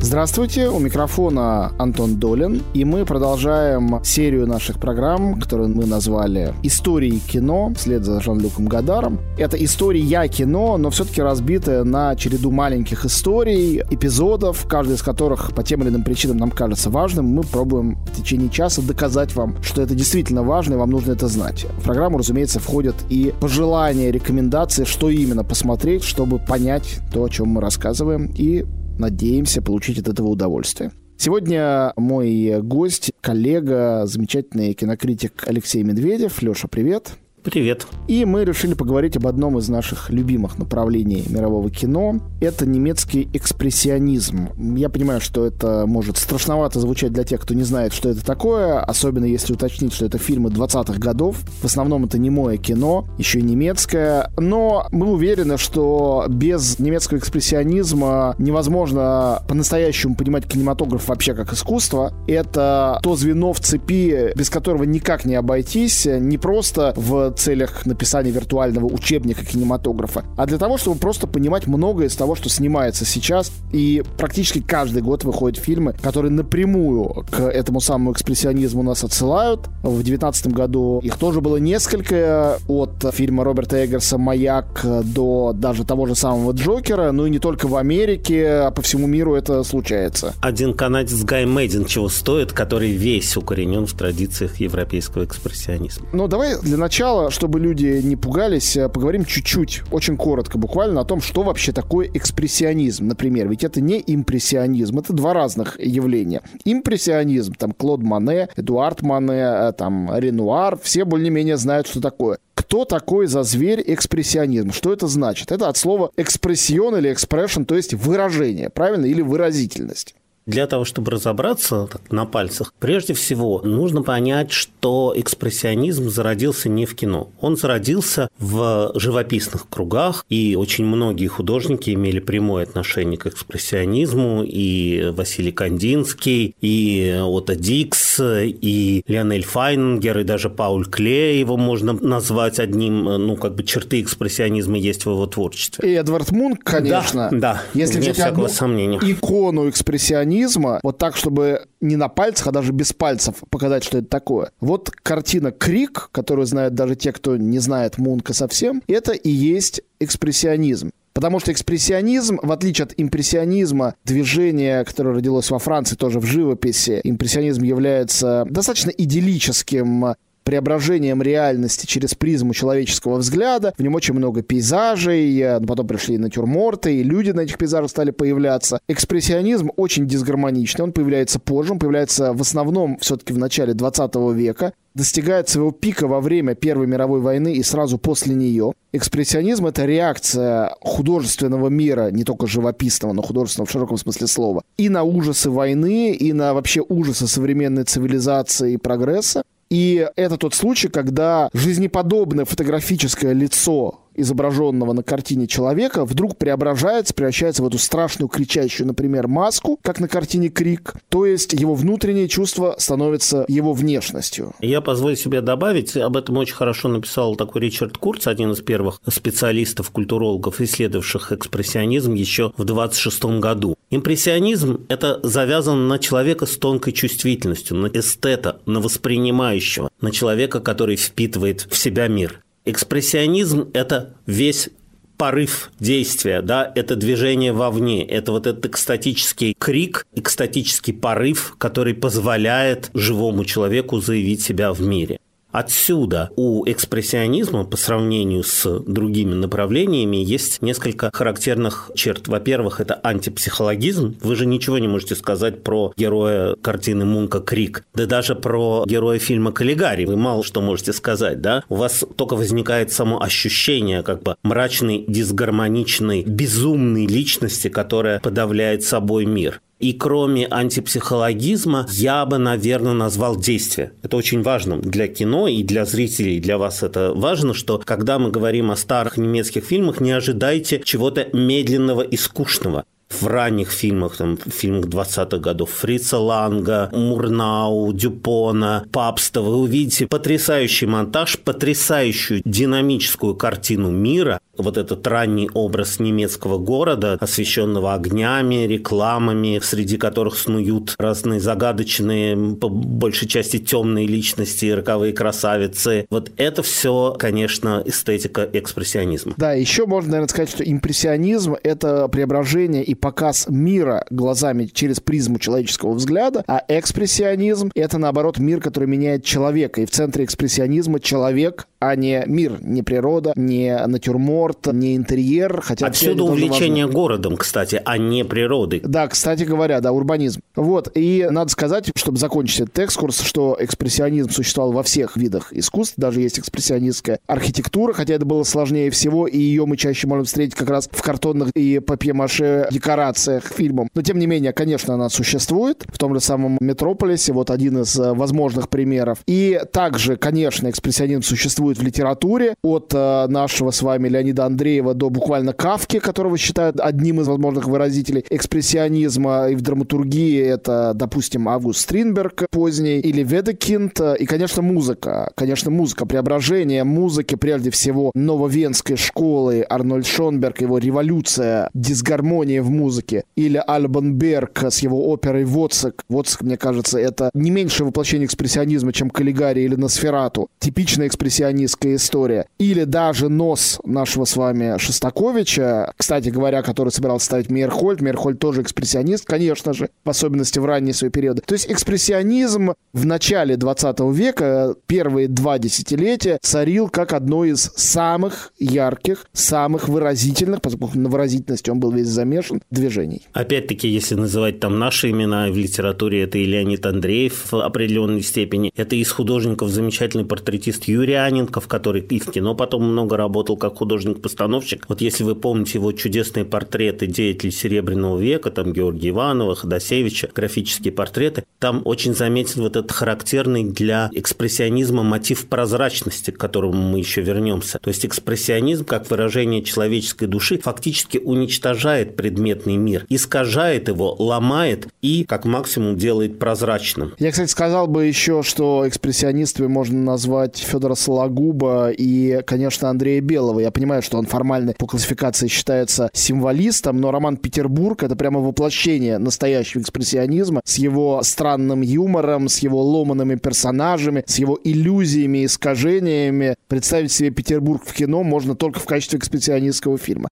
Здравствуйте, у микрофона Антон Долин, и мы продолжаем серию наших программ, которую мы назвали «Истории кино», вслед за Жан-Люком Гадаром. Это история кино, но все-таки разбитая на череду маленьких историй, эпизодов, каждый из которых по тем или иным причинам нам кажется важным. Мы пробуем в течение часа доказать вам, что это действительно важно, и вам нужно это знать. В программу, разумеется, входят и пожелания, рекомендации, что именно посмотреть, чтобы понять то, о чем мы рассказываем, и надеемся получить от этого удовольствие. Сегодня мой гость, коллега, замечательный кинокритик Алексей Медведев. Леша, привет. Привет. И мы решили поговорить об одном из наших любимых направлений мирового кино. Это немецкий экспрессионизм. Я понимаю, что это может страшновато звучать для тех, кто не знает, что это такое, особенно если уточнить, что это фильмы 20-х годов. В основном это немое кино, еще и немецкое. Но мы уверены, что без немецкого экспрессионизма невозможно по-настоящему понимать кинематограф вообще как искусство. Это то звено в цепи, без которого никак не обойтись, не просто в целях написания виртуального учебника кинематографа, а для того, чтобы просто понимать многое из того, что снимается сейчас. И практически каждый год выходят фильмы, которые напрямую к этому самому экспрессионизму нас отсылают. В 2019 году их тоже было несколько, от фильма Роберта Эггерса «Маяк» до даже того же самого Джокера, ну и не только в Америке, а по всему миру это случается. Один канадец Гай Мэддин чего стоит, который весь укоренен в традициях европейского экспрессионизма. Ну, давай для начала чтобы люди не пугались, э, поговорим чуть-чуть, очень коротко, буквально о том, что вообще такое экспрессионизм, например. Ведь это не импрессионизм, это два разных явления. Импрессионизм, там Клод Мане, Эдуард Мане, э, там Ренуар, все более-менее знают, что такое. Кто такой за зверь экспрессионизм? Что это значит? Это от слова экспрессион или экспрессион, то есть выражение, правильно? Или выразительность. Для того, чтобы разобраться так, на пальцах, прежде всего нужно понять, что экспрессионизм зародился не в кино. Он зародился в живописных кругах, и очень многие художники имели прямое отношение к экспрессионизму, и Василий Кандинский, и Ота Дикс, и Леонель Файнгер, и даже Пауль Клей, его можно назвать одним, ну, как бы черты экспрессионизма есть в его творчестве. И Эдвард Мунк, конечно. Да, да Если взять одну сомнения. икону экспрессионизма, механизма, вот так, чтобы не на пальцах, а даже без пальцев показать, что это такое. Вот картина «Крик», которую знают даже те, кто не знает Мунка совсем, это и есть экспрессионизм. Потому что экспрессионизм, в отличие от импрессионизма, движение, которое родилось во Франции тоже в живописи, импрессионизм является достаточно идиллическим преображением реальности через призму человеческого взгляда. В нем очень много пейзажей, э, потом пришли натюрморты, и люди на этих пейзажах стали появляться. Экспрессионизм очень дисгармоничный, он появляется позже, он появляется в основном все-таки в начале 20 века достигает своего пика во время Первой мировой войны и сразу после нее. Экспрессионизм — это реакция художественного мира, не только живописного, но художественного в широком смысле слова, и на ужасы войны, и на вообще ужасы современной цивилизации и прогресса. И это тот случай, когда жизнеподобное фотографическое лицо изображенного на картине человека вдруг преображается, превращается в эту страшную кричащую, например, маску, как на картине «Крик», то есть его внутреннее чувство становится его внешностью. Я позволю себе добавить, об этом очень хорошо написал такой Ричард Курц, один из первых специалистов, культурологов, исследовавших экспрессионизм еще в 26 году. Импрессионизм – это завязан на человека с тонкой чувствительностью, на эстета, на воспринимающего, на человека, который впитывает в себя мир. Экспрессионизм – это весь порыв действия, да, это движение вовне, это вот этот экстатический крик, экстатический порыв, который позволяет живому человеку заявить себя в мире. Отсюда у экспрессионизма по сравнению с другими направлениями есть несколько характерных черт. Во-первых, это антипсихологизм. Вы же ничего не можете сказать про героя картины Мунка «Крик», да даже про героя фильма «Каллигари» вы мало что можете сказать, да? У вас только возникает само ощущение как бы мрачной, дисгармоничной, безумной личности, которая подавляет собой мир. И кроме антипсихологизма, я бы, наверное, назвал действие. Это очень важно для кино и для зрителей. Для вас это важно, что когда мы говорим о старых немецких фильмах, не ожидайте чего-то медленного и скучного в ранних фильмах, там, в фильмах 20-х годов, Фрица Ланга, Мурнау, Дюпона, Папста, вы увидите потрясающий монтаж, потрясающую динамическую картину мира, вот этот ранний образ немецкого города, освещенного огнями, рекламами, среди которых снуют разные загадочные, по большей части темные личности, роковые красавицы. Вот это все, конечно, эстетика экспрессионизма. Да, еще можно, наверное, сказать, что импрессионизм — это преображение и показ мира глазами через призму человеческого взгляда, а экспрессионизм — это, наоборот, мир, который меняет человека. И в центре экспрессионизма человек, а не мир, не природа, не натюрморт, не интерьер. Хотя Отсюда увлечение городом, кстати, а не природой. Да, кстати говоря, да, урбанизм. Вот, и надо сказать, чтобы закончить этот экскурс, что экспрессионизм существовал во всех видах искусств, даже есть экспрессионистская архитектура, хотя это было сложнее всего, и ее мы чаще можем встретить как раз в картонных и папье-маше декорациях фильмам. Но, тем не менее, конечно, она существует в том же самом Метрополисе, вот один из э, возможных примеров. И также, конечно, экспрессионизм существует в литературе, от э, нашего с вами Леонида Андреева до буквально Кавки, которого считают одним из возможных выразителей экспрессионизма, и в драматургии это, допустим, Август Стринберг поздний, или Ведекинд, и, конечно, музыка. Конечно, музыка, преображение музыки, прежде всего, нововенской школы, Арнольд Шонберг, его революция, дисгармония в музыке, или Альбан Берг с его оперой «Воцик». «Воцик», мне кажется, это не меньшее воплощение экспрессионизма, чем Каллигари или Носферату. Типичная экспрессионистская история. Или даже «Нос» нашего с вами Шостаковича, кстати говоря, который собирался ставить Мейерхольд. Мейерхольд тоже экспрессионист, конечно же, в особенности в ранние свои периоды. То есть экспрессионизм в начале 20 века, первые два десятилетия, царил как одно из самых ярких, самых выразительных, поскольку на выразительности он был весь замешан, движений. Опять-таки, если называть там наши имена в литературе, это и Леонид Андреев в определенной степени, это из художников замечательный портретист Юрий Аненков, который и в кино потом много работал как художник-постановщик. Вот если вы помните его чудесные портреты деятелей Серебряного века, там Георгия Иванова, Ходосевича, графические портреты, там очень заметен вот этот характерный для экспрессионизма мотив прозрачности, к которому мы еще вернемся. То есть экспрессионизм, как выражение человеческой души, фактически уничтожает предметный мир, искажает его, ломает и, как максимум, делает прозрачным. Я, кстати, сказал бы еще, что экспрессионистами можно назвать Федора Сологуба и, конечно, Андрея Белого. Я понимаю, что он формально по классификации считается символистом, но роман «Петербург» — это прямо воплощение настоящего экспрессионизма с его странным юмором, с его ломанными персонажами, с его иллюзиями, искажениями. Представить себе Петербург в кино можно только в качестве экспрессионистского фильма.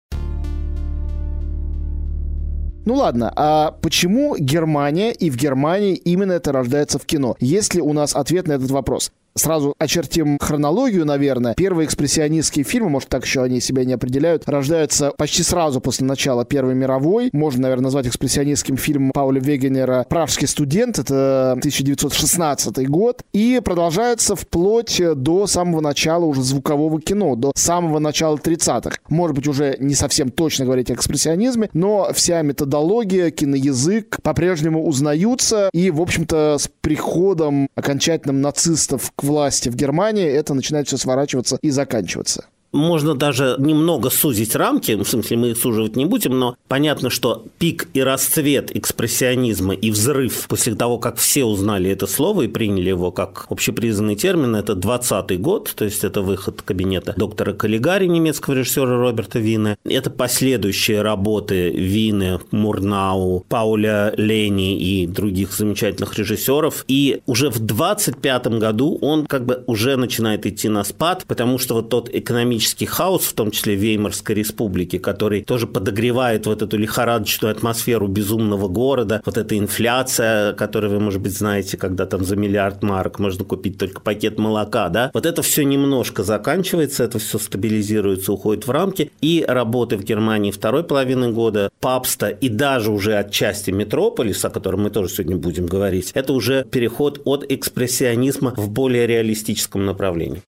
Ну ладно, а почему Германия и в Германии именно это рождается в кино? Есть ли у нас ответ на этот вопрос? Сразу очертим хронологию, наверное. Первые экспрессионистские фильмы, может, так еще они себя не определяют, рождаются почти сразу после начала Первой мировой. Можно, наверное, назвать экспрессионистским фильмом Пауля Вегенера «Пражский студент». Это 1916 год. И продолжается вплоть до самого начала уже звукового кино, до самого начала 30-х. Может быть, уже не совсем точно говорить о экспрессионизме, но вся методология, киноязык по-прежнему узнаются. И, в общем-то, с приходом окончательным нацистов к власти в Германии, это начинает все сворачиваться и заканчиваться можно даже немного сузить рамки, в смысле мы их суживать не будем, но понятно, что пик и расцвет экспрессионизма и взрыв после того, как все узнали это слово и приняли его как общепризнанный термин, это 20 год, то есть это выход кабинета доктора Каллигари, немецкого режиссера Роберта Вина. Это последующие работы Вины, Мурнау, Пауля Лени и других замечательных режиссеров. И уже в 25 году он как бы уже начинает идти на спад, потому что вот тот экономический экономический хаос, в том числе Веймарской республики, который тоже подогревает вот эту лихорадочную атмосферу безумного города, вот эта инфляция, которую вы, может быть, знаете, когда там за миллиард марок можно купить только пакет молока, да, вот это все немножко заканчивается, это все стабилизируется, уходит в рамки, и работы в Германии второй половины года, Папста и даже уже отчасти Метрополиса, о котором мы тоже сегодня будем говорить, это уже переход от экспрессионизма в более реалистическом направлении.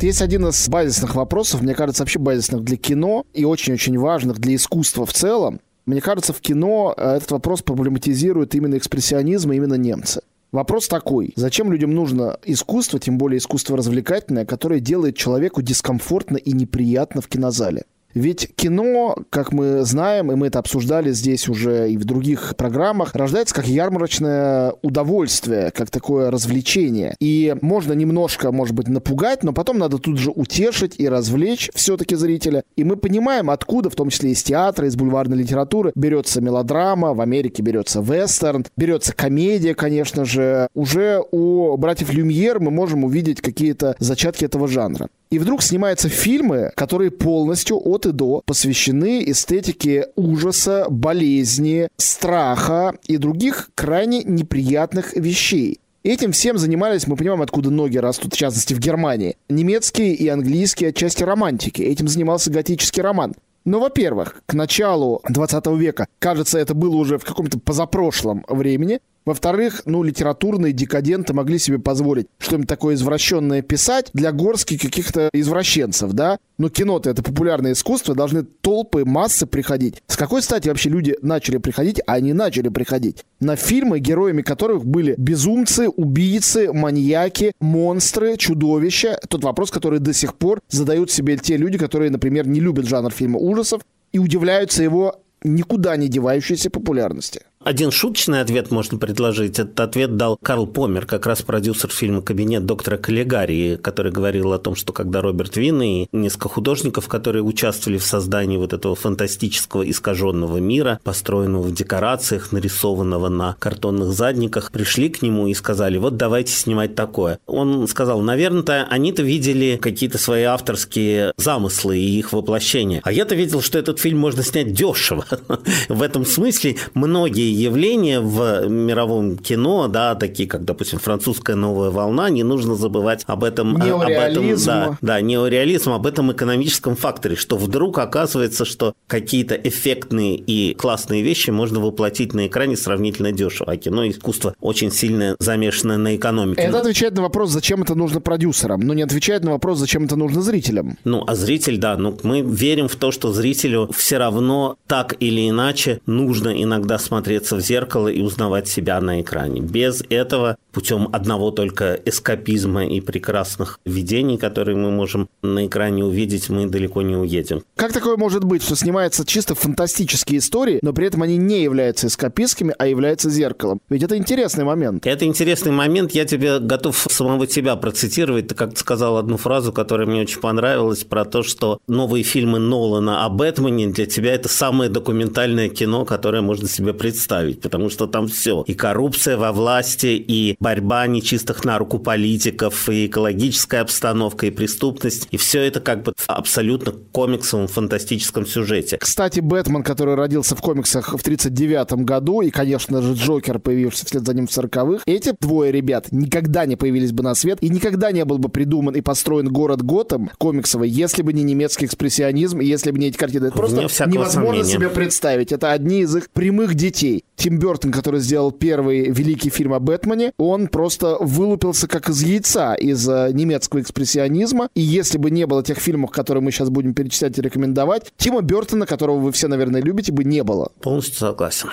Есть один из базисных вопросов, мне кажется, вообще базисных для кино и очень-очень важных для искусства в целом. Мне кажется, в кино э, этот вопрос проблематизирует именно экспрессионизм и именно немцы. Вопрос такой. Зачем людям нужно искусство, тем более искусство развлекательное, которое делает человеку дискомфортно и неприятно в кинозале? Ведь кино, как мы знаем, и мы это обсуждали здесь уже и в других программах, рождается как ярмарочное удовольствие, как такое развлечение. И можно немножко, может быть, напугать, но потом надо тут же утешить и развлечь все-таки зрителя. И мы понимаем, откуда, в том числе из театра, из бульварной литературы, берется мелодрама, в Америке берется вестерн, берется комедия, конечно же. Уже у братьев Люмьер мы можем увидеть какие-то зачатки этого жанра. И вдруг снимаются фильмы, которые полностью от и до посвящены эстетике ужаса, болезни, страха и других крайне неприятных вещей. Этим всем занимались, мы понимаем, откуда ноги растут, в частности, в Германии. Немецкие и английские отчасти романтики. Этим занимался готический роман. Но, во-первых, к началу 20 века, кажется, это было уже в каком-то позапрошлом времени, во-вторых, ну, литературные декаденты могли себе позволить что-нибудь такое извращенное писать для горстки каких-то извращенцев, да? Но кино-то это популярное искусство, должны толпы, массы приходить. С какой стати вообще люди начали приходить, а они начали приходить? На фильмы, героями которых были безумцы, убийцы, маньяки, монстры, чудовища. Тот вопрос, который до сих пор задают себе те люди, которые, например, не любят жанр фильма ужасов и удивляются его никуда не девающейся популярности. Один шуточный ответ можно предложить. Этот ответ дал Карл Помер, как раз продюсер фильма «Кабинет доктора Каллигари», который говорил о том, что когда Роберт Вин и несколько художников, которые участвовали в создании вот этого фантастического искаженного мира, построенного в декорациях, нарисованного на картонных задниках, пришли к нему и сказали, вот давайте снимать такое. Он сказал, наверное, они-то видели какие-то свои авторские замыслы и их воплощения. А я-то видел, что этот фильм можно снять дешево. В этом смысле многие явления в мировом кино, да, такие как, допустим, французская новая волна, не нужно забывать об этом, об этом, да, да, неореализм, об этом экономическом факторе, что вдруг оказывается, что какие-то эффектные и классные вещи можно воплотить на экране сравнительно дешево, а кино искусство очень сильно замешано на экономике. Это отвечает на вопрос, зачем это нужно продюсерам, но не отвечает на вопрос, зачем это нужно зрителям. Ну, а зритель, да, ну, мы верим в то, что зрителю все равно так или иначе нужно иногда смотреть смотреться в зеркало и узнавать себя на экране. Без этого, путем одного только эскапизма и прекрасных видений, которые мы можем на экране увидеть, мы далеко не уедем. Как такое может быть, что снимаются чисто фантастические истории, но при этом они не являются эскапистскими, а являются зеркалом? Ведь это интересный момент. Это интересный момент. Я тебе готов самого тебя процитировать. Ты как-то сказал одну фразу, которая мне очень понравилась, про то, что новые фильмы Нолана о Бэтмене для тебя это самое документальное кино, которое можно себе представить ставить, потому что там все. И коррупция во власти, и борьба нечистых на руку политиков, и экологическая обстановка, и преступность. И все это как бы абсолютно комиксовом, фантастическом сюжете. Кстати, Бэтмен, который родился в комиксах в 1939 году, и, конечно же, Джокер, появившийся вслед за ним в 40-х, эти двое ребят никогда не появились бы на свет, и никогда не был бы придуман и построен город Готэм комиксовый, если бы не немецкий экспрессионизм, если бы не эти картины. Это просто невозможно сомнения. себе представить. Это одни из их прямых детей. Тим Бертон, который сделал первый великий фильм о Бэтмене, он просто вылупился как из яйца из э, немецкого экспрессионизма. И если бы не было тех фильмов, которые мы сейчас будем перечислять и рекомендовать, Тима Бертона, которого вы все, наверное, любите, бы не было. Полностью согласен.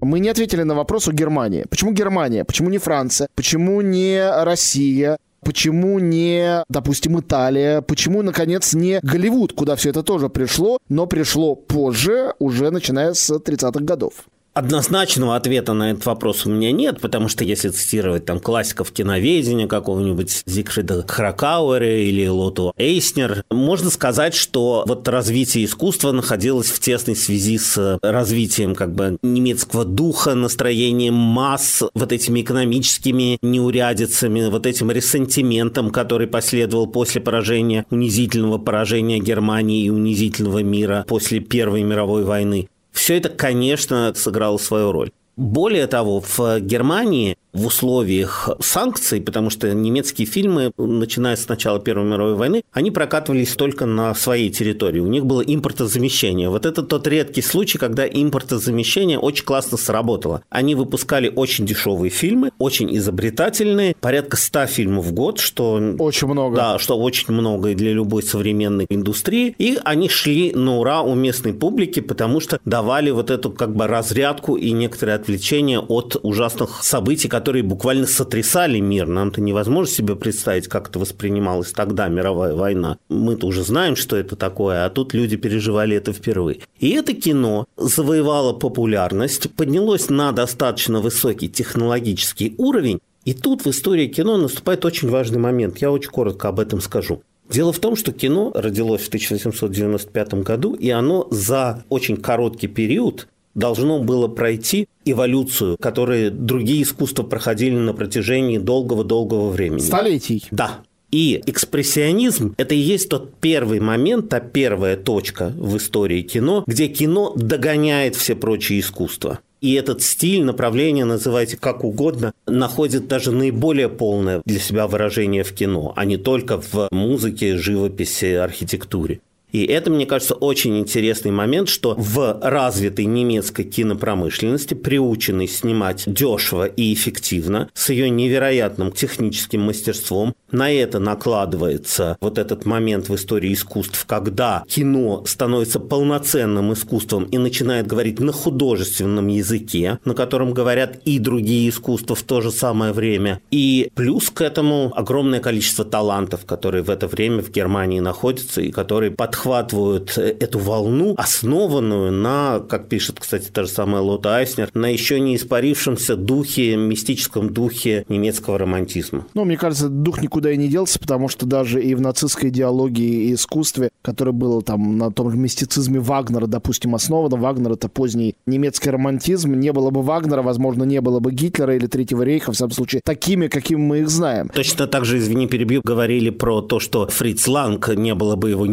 Мы не ответили на вопрос о Германии. Почему Германия? Почему не Франция? Почему не Россия? Почему не, допустим, Италия? Почему, наконец, не Голливуд, куда все это тоже пришло, но пришло позже, уже начиная с 30-х годов? Однозначного ответа на этот вопрос у меня нет, потому что если цитировать там классиков киноведения, какого-нибудь Зигфрида Хракауэра или Лоту Эйснер, можно сказать, что вот развитие искусства находилось в тесной связи с развитием как бы немецкого духа, настроением масс, вот этими экономическими неурядицами, вот этим ресентиментом, который последовал после поражения, унизительного поражения Германии и унизительного мира после Первой мировой войны. Все это, конечно, сыграло свою роль. Более того, в Германии в условиях санкций, потому что немецкие фильмы, начиная с начала Первой мировой войны, они прокатывались только на своей территории. У них было импортозамещение. Вот это тот редкий случай, когда импортозамещение очень классно сработало. Они выпускали очень дешевые фильмы, очень изобретательные, порядка 100 фильмов в год, что... Очень много. Да, что очень много и для любой современной индустрии. И они шли на ура у местной публики, потому что давали вот эту как бы разрядку и некоторое отвлечение от ужасных событий, которые буквально сотрясали мир. Нам-то невозможно себе представить, как это воспринималось тогда, мировая война. Мы-то уже знаем, что это такое, а тут люди переживали это впервые. И это кино завоевало популярность, поднялось на достаточно высокий технологический уровень, и тут в истории кино наступает очень важный момент. Я очень коротко об этом скажу. Дело в том, что кино родилось в 1895 году, и оно за очень короткий период должно было пройти эволюцию, которую другие искусства проходили на протяжении долгого-долгого времени. Столетий. Да. И экспрессионизм – это и есть тот первый момент, та первая точка в истории кино, где кино догоняет все прочие искусства. И этот стиль, направление, называйте как угодно, находит даже наиболее полное для себя выражение в кино, а не только в музыке, живописи, архитектуре. И это, мне кажется, очень интересный момент, что в развитой немецкой кинопромышленности, приученной снимать дешево и эффективно, с ее невероятным техническим мастерством, на это накладывается вот этот момент в истории искусств, когда кино становится полноценным искусством и начинает говорить на художественном языке, на котором говорят и другие искусства в то же самое время. И плюс к этому огромное количество талантов, которые в это время в Германии находятся и которые подхватывают эту волну, основанную на, как пишет, кстати, та же самая Лота Айснер, на еще не испарившемся духе, мистическом духе немецкого романтизма. Ну, мне кажется, дух никуда и не делся, потому что даже и в нацистской идеологии и искусстве, которое было там на том же мистицизме Вагнера, допустим, основано, Вагнер — это поздний немецкий романтизм, не было бы Вагнера, возможно, не было бы Гитлера или Третьего рейха, в самом случае, такими, какими мы их знаем. Точно так же, извини, перебью, говорили про то, что Фриц Ланг, не было бы его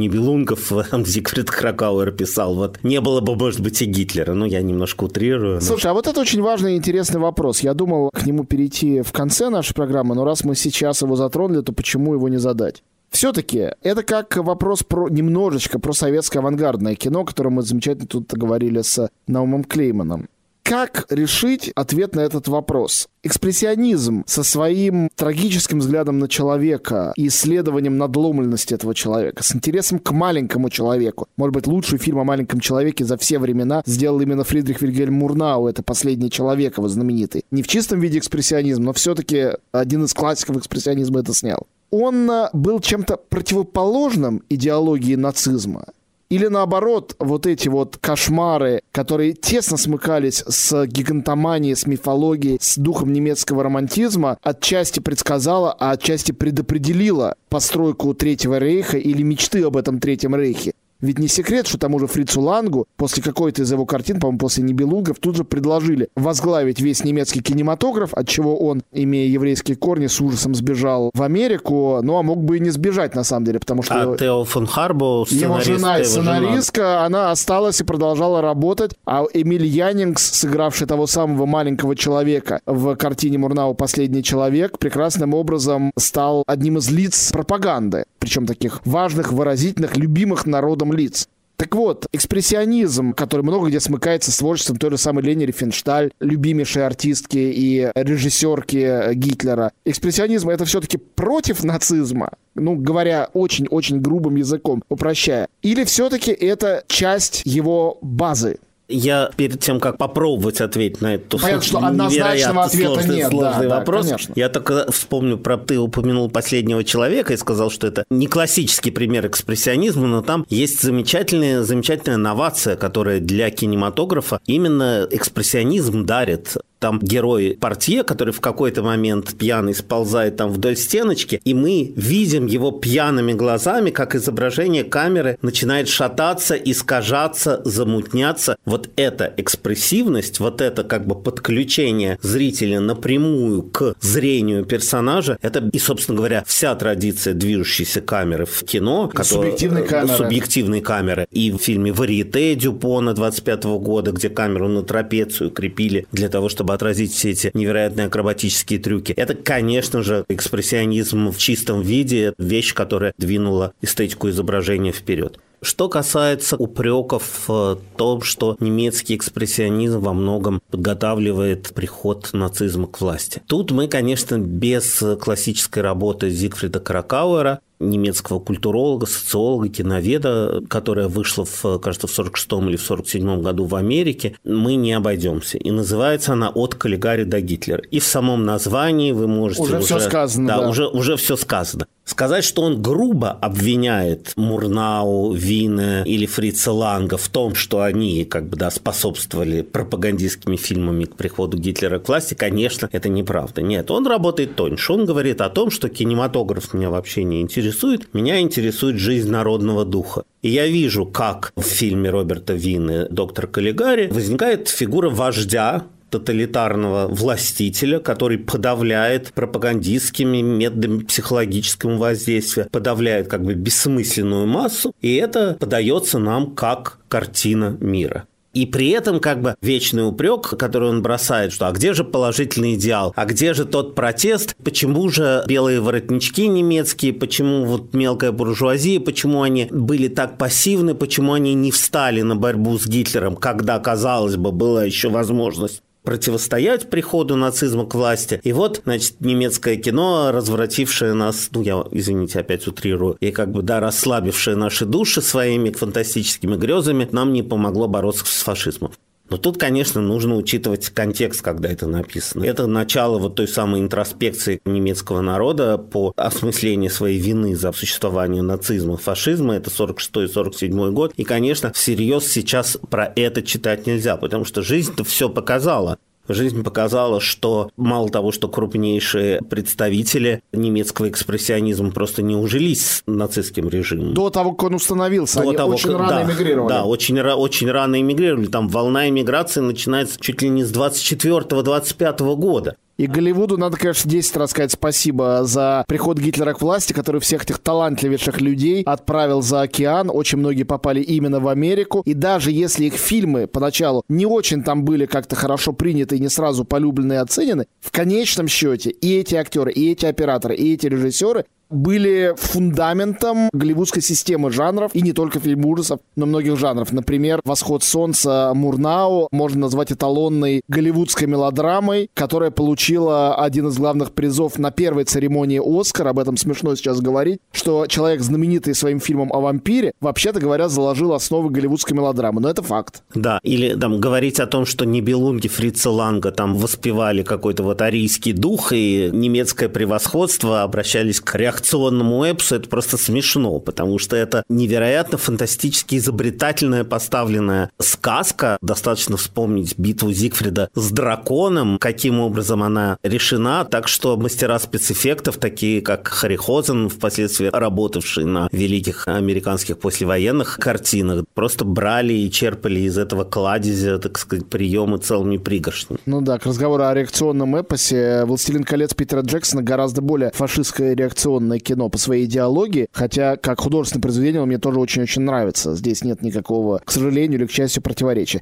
Нибелунгов, Зигфрид Кракауэр писал, вот, не было бы, может быть, и Гитлера. Ну, я немножко утрирую. Но... Слушай, а вот это очень важный и интересный вопрос. Я думал к нему перейти в конце нашей программы, но раз мы сейчас его затронули, то почему его не задать? Все-таки это как вопрос про немножечко про советское авангардное кино, о котором мы замечательно тут говорили с Наумом Клейманом. Как решить ответ на этот вопрос? Экспрессионизм со своим трагическим взглядом на человека и исследованием надломленности этого человека, с интересом к маленькому человеку. Может быть, лучший фильм о маленьком человеке за все времена сделал именно Фридрих Вильгельм Мурнау, это «Последний человек» его знаменитый. Не в чистом виде экспрессионизм, но все-таки один из классиков экспрессионизма это снял он э, был чем-то противоположным идеологии нацизма. Или наоборот, вот эти вот кошмары, которые тесно смыкались с гигантоманией, с мифологией, с духом немецкого романтизма, отчасти предсказала, а отчасти предопределила постройку Третьего рейха или мечты об этом Третьем рейхе. Ведь не секрет, что тому же Фрицу Лангу после какой-то из его картин, по-моему, после Нибелунгов, тут же предложили возглавить весь немецкий кинематограф, от чего он, имея еврейские корни, с ужасом сбежал в Америку, ну а мог бы и не сбежать, на самом деле, потому что... А Тео фон Харбо, Его жена и сценаристка, жена. она осталась и продолжала работать, а Эмиль Янингс, сыгравший того самого маленького человека в картине Мурнау. «Последний человек», прекрасным образом стал одним из лиц пропаганды, причем таких важных, выразительных, любимых народом лиц. Так вот, экспрессионизм, который много где смыкается с творчеством той же самой Лени Рифеншталь, любимейшей артистки и режиссерки Гитлера. Экспрессионизм — это все-таки против нацизма, ну, говоря очень-очень грубым языком, упрощая. Или все-таки это часть его базы? Я перед тем, как попробовать ответить на этот Понятно, что однозначного ответа сложный, нет. Сложный да, вопрос. Да, я только вспомню про ты упомянул последнего человека и сказал, что это не классический пример экспрессионизма, но там есть замечательная, замечательная новация, которая для кинематографа именно экспрессионизм дарит там герой портье, который в какой-то момент пьяный сползает там вдоль стеночки, и мы видим его пьяными глазами, как изображение камеры начинает шататься, искажаться, замутняться. Вот эта экспрессивность, вот это как бы подключение зрителя напрямую к зрению персонажа, это и, собственно говоря, вся традиция движущейся камеры в кино. Который, субъективной э, камеры. Субъективной камеры. И в фильме «Варьете» Дюпона 25 года, где камеру на трапецию крепили для того, чтобы чтобы отразить все эти невероятные акробатические трюки. Это, конечно же, экспрессионизм в чистом виде, вещь, которая двинула эстетику изображения вперед. Что касается упреков в том, что немецкий экспрессионизм во многом подготавливает приход нацизма к власти. Тут мы, конечно, без классической работы Зигфрида Кракауэра немецкого культуролога, социолога, киноведа, которая вышла, в, кажется, в 46 или в 47 году в Америке, мы не обойдемся. И называется она «От Каллигари до Гитлера». И в самом названии вы можете уже... Уже все сказано, да. да. Уже, уже все сказано. Сказать, что он грубо обвиняет Мурнау, Вина или Фрица Ланга в том, что они как бы да, способствовали пропагандистскими фильмами к приходу Гитлера к власти, конечно, это неправда. Нет, он работает тоньше. Он говорит о том, что кинематограф меня вообще не интересует, меня интересует жизнь народного духа. И я вижу, как в фильме Роберта Вины «Доктор Каллигари» возникает фигура вождя, тоталитарного властителя, который подавляет пропагандистскими методами психологического воздействия, подавляет как бы бессмысленную массу, и это подается нам как картина мира. И при этом как бы вечный упрек, который он бросает, что а где же положительный идеал, а где же тот протест, почему же белые воротнички немецкие, почему вот мелкая буржуазия, почему они были так пассивны, почему они не встали на борьбу с Гитлером, когда, казалось бы, была еще возможность противостоять приходу нацизма к власти. И вот, значит, немецкое кино, развратившее нас, ну, я, извините, опять утрирую, и как бы, да, расслабившее наши души своими фантастическими грезами, нам не помогло бороться с фашизмом. Но тут, конечно, нужно учитывать контекст, когда это написано. Это начало вот той самой интроспекции немецкого народа по осмыслению своей вины за существование нацизма, фашизма. Это 46-47 год. И, конечно, всерьез сейчас про это читать нельзя, потому что жизнь-то все показала. Жизнь показала, что мало того, что крупнейшие представители немецкого экспрессионизма просто не ужились с нацистским режимом. До того, как он установился, До они того, очень как, рано да, эмигрировали. Да, очень, очень рано эмигрировали. Там волна эмиграции начинается чуть ли не с 24-25 года. И Голливуду надо, конечно, 10 раз сказать спасибо за приход Гитлера к власти, который всех этих талантливейших людей отправил за океан. Очень многие попали именно в Америку. И даже если их фильмы поначалу не очень там были как-то хорошо приняты и не сразу полюблены и оценены, в конечном счете и эти актеры, и эти операторы, и эти режиссеры были фундаментом голливудской системы жанров, и не только фильм ужасов, но многих жанров. Например, «Восход солнца» Мурнау можно назвать эталонной голливудской мелодрамой, которая получила один из главных призов на первой церемонии «Оскар». Об этом смешно сейчас говорить, что человек, знаменитый своим фильмом о вампире, вообще-то говоря, заложил основы голливудской мелодрамы. Но это факт. Да, или там говорить о том, что Нибелунги Фрица Ланга там воспевали какой-то вот арийский дух и немецкое превосходство, обращались к реакции реакционному эпсу это просто смешно, потому что это невероятно фантастически изобретательная поставленная сказка. Достаточно вспомнить битву Зигфрида с драконом, каким образом она решена. Так что мастера спецэффектов, такие как Харри Хозен, впоследствии работавший на великих американских послевоенных картинах, просто брали и черпали из этого кладезя, так сказать, приемы целыми пригоршнями. Ну да, к разговору о реакционном эпосе «Властелин колец» Питера Джексона гораздо более фашистская реакционная анимационное кино по своей идеологии, хотя как художественное произведение он мне тоже очень-очень нравится. Здесь нет никакого, к сожалению или к счастью, противоречия.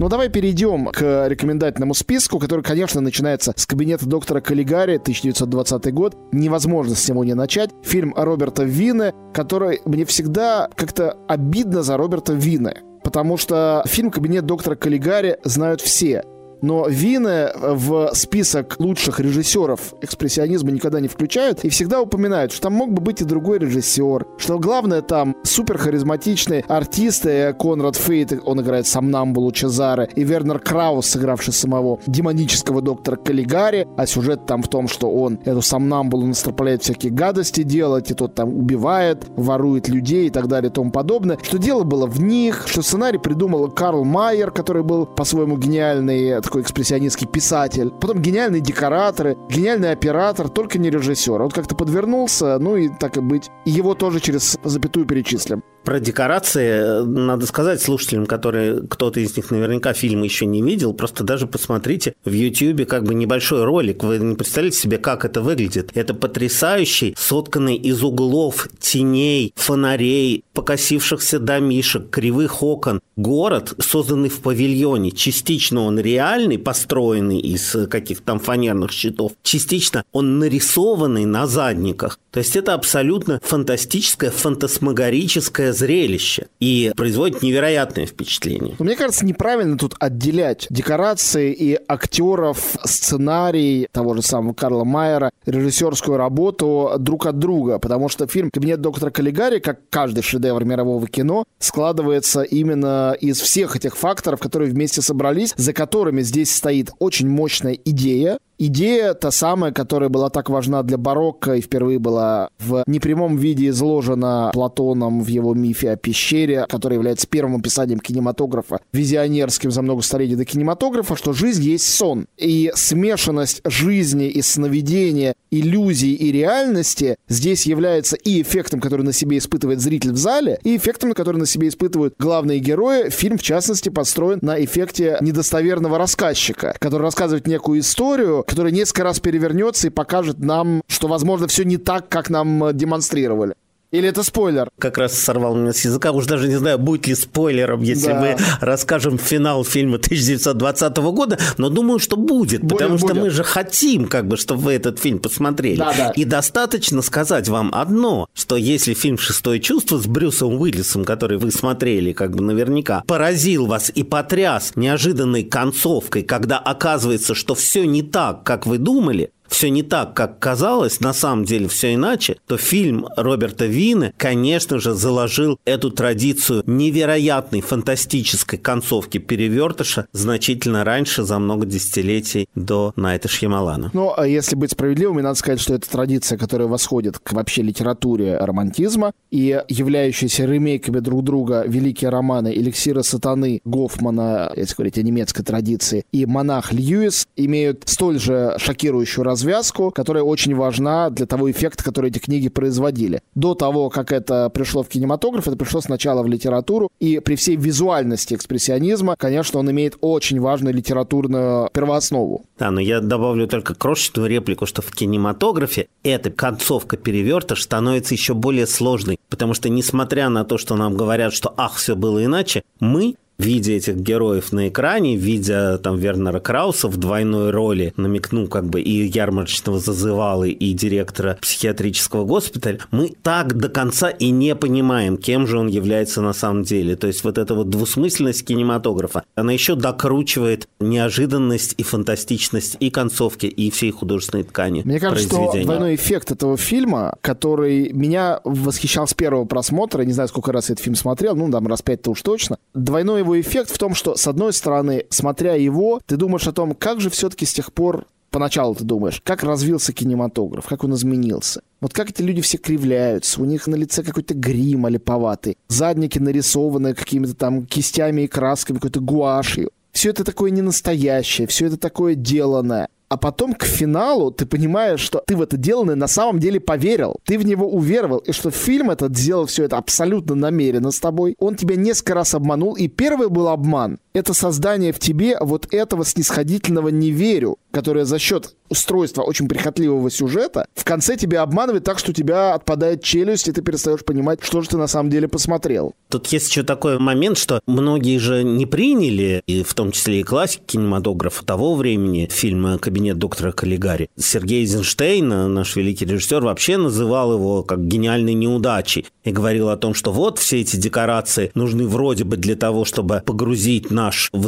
Ну, давай перейдем к рекомендательному списку, который, конечно, начинается с кабинета доктора Каллигари, 1920 год. Невозможно с него не начать. Фильм Роберта Вины, который мне всегда как-то обидно за Роберта Вины. Потому что фильм «Кабинет доктора Каллигари» знают все. Но Вины в список лучших режиссеров экспрессионизма никогда не включают и всегда упоминают, что там мог бы быть и другой режиссер, что главное там супер харизматичные артисты, Конрад Фейт, он играет Самнамбулу Чезаре, и Вернер Краус, сыгравший самого демонического доктора Каллигари, а сюжет там в том, что он эту Самнамбулу настропляет всякие гадости делать, и тот там убивает, ворует людей и так далее и тому подобное, что дело было в них, что сценарий придумал Карл Майер, который был по-своему гениальный такой экспрессионистский писатель, потом гениальные декораторы, гениальный оператор, только не режиссер. Он как-то подвернулся, ну и так и быть. Его тоже через запятую перечислим. Про декорации э, надо сказать слушателям, которые кто-то из них наверняка фильм еще не видел, просто даже посмотрите в YouTube как бы небольшой ролик. Вы не представляете себе, как это выглядит. Это потрясающий, сотканный из углов, теней, фонарей, покосившихся домишек, кривых окон. Город, созданный в павильоне. Частично он реальный, построенный из каких-то там фанерных щитов. Частично он нарисованный на задниках. То есть это абсолютно фантастическая, фантасмагорическая зрелище и производит невероятное впечатление. Мне кажется, неправильно тут отделять декорации и актеров, сценарий того же самого Карла Майера, режиссерскую работу друг от друга, потому что фильм «Кабинет доктора Каллигари», как каждый шедевр мирового кино, складывается именно из всех этих факторов, которые вместе собрались, за которыми здесь стоит очень мощная идея, Идея та самая, которая была так важна для барокко и впервые была в непрямом виде изложена Платоном в его мифе о пещере, который является первым описанием кинематографа, визионерским за много столетий до кинематографа, что жизнь есть сон. И смешанность жизни и сновидения, иллюзии и реальности здесь является и эффектом, который на себе испытывает зритель в зале, и эффектом, который на себе испытывают главные герои. Фильм, в частности, построен на эффекте недостоверного рассказчика, который рассказывает некую историю, который несколько раз перевернется и покажет нам, что, возможно, все не так, как нам э, демонстрировали. Или это спойлер? Как раз сорвал меня с языка. Уж даже не знаю, будет ли спойлером, если да. мы расскажем финал фильма 1920 года, но думаю, что будет, будет потому будет. что мы же хотим, как бы, чтобы вы этот фильм посмотрели. Да, да. И достаточно сказать вам одно, что если фильм «Шестое чувство» с Брюсом Уиллисом, который вы смотрели, как бы наверняка, поразил вас и потряс неожиданной концовкой, когда оказывается, что все не так, как вы думали, все не так, как казалось, на самом деле все иначе, то фильм Роберта Вина, конечно же, заложил эту традицию невероятной фантастической концовки перевертыша значительно раньше, за много десятилетий до Найта Шьямалана. Ну, а если быть справедливым, надо сказать, что это традиция, которая восходит к вообще литературе романтизма и являющиеся ремейками друг друга великие романы «Эликсира сатаны» Гофмана, если говорить о немецкой традиции, и «Монах Льюис» имеют столь же шокирующую развитие развязку, которая очень важна для того эффекта, который эти книги производили. До того, как это пришло в кинематограф, это пришло сначала в литературу, и при всей визуальности экспрессионизма, конечно, он имеет очень важную литературную первооснову. Да, но я добавлю только крошечную реплику, что в кинематографе эта концовка перевертыш становится еще более сложной, потому что, несмотря на то, что нам говорят, что ах, все было иначе, мы видя этих героев на экране, видя там Вернера Крауса в двойной роли, намекну как бы и ярмарочного зазывалы, и директора психиатрического госпиталя, мы так до конца и не понимаем, кем же он является на самом деле. То есть вот эта вот двусмысленность кинематографа, она еще докручивает неожиданность и фантастичность и концовки, и всей художественной ткани Мне кажется, что двойной эффект этого фильма, который меня восхищал с первого просмотра, не знаю, сколько раз я этот фильм смотрел, ну, там, раз пять-то уж точно, двойной его эффект в том, что, с одной стороны, смотря его, ты думаешь о том, как же все-таки с тех пор поначалу ты думаешь, как развился кинематограф, как он изменился. Вот как эти люди все кривляются, у них на лице какой-то грим олиповатый, задники нарисованы какими-то там кистями и красками, какой-то гуашью. Все это такое ненастоящее, все это такое деланное. А потом к финалу ты понимаешь, что ты в это деланное на самом деле поверил. Ты в него уверовал. И что фильм этот сделал все это абсолютно намеренно с тобой. Он тебя несколько раз обманул. И первый был обман. Это создание в тебе вот этого снисходительного «не верю», которое за счет устройства очень прихотливого сюжета в конце тебя обманывает так, что у тебя отпадает челюсть, и ты перестаешь понимать, что же ты на самом деле посмотрел. Тут есть еще такой момент, что многие же не приняли, и в том числе и классики кинематографа того времени, фильма «Кабинет доктора Каллигари». Сергей Эйзенштейн, наш великий режиссер, вообще называл его как гениальной неудачей и говорил о том, что вот все эти декорации нужны вроде бы для того, чтобы погрузить наш в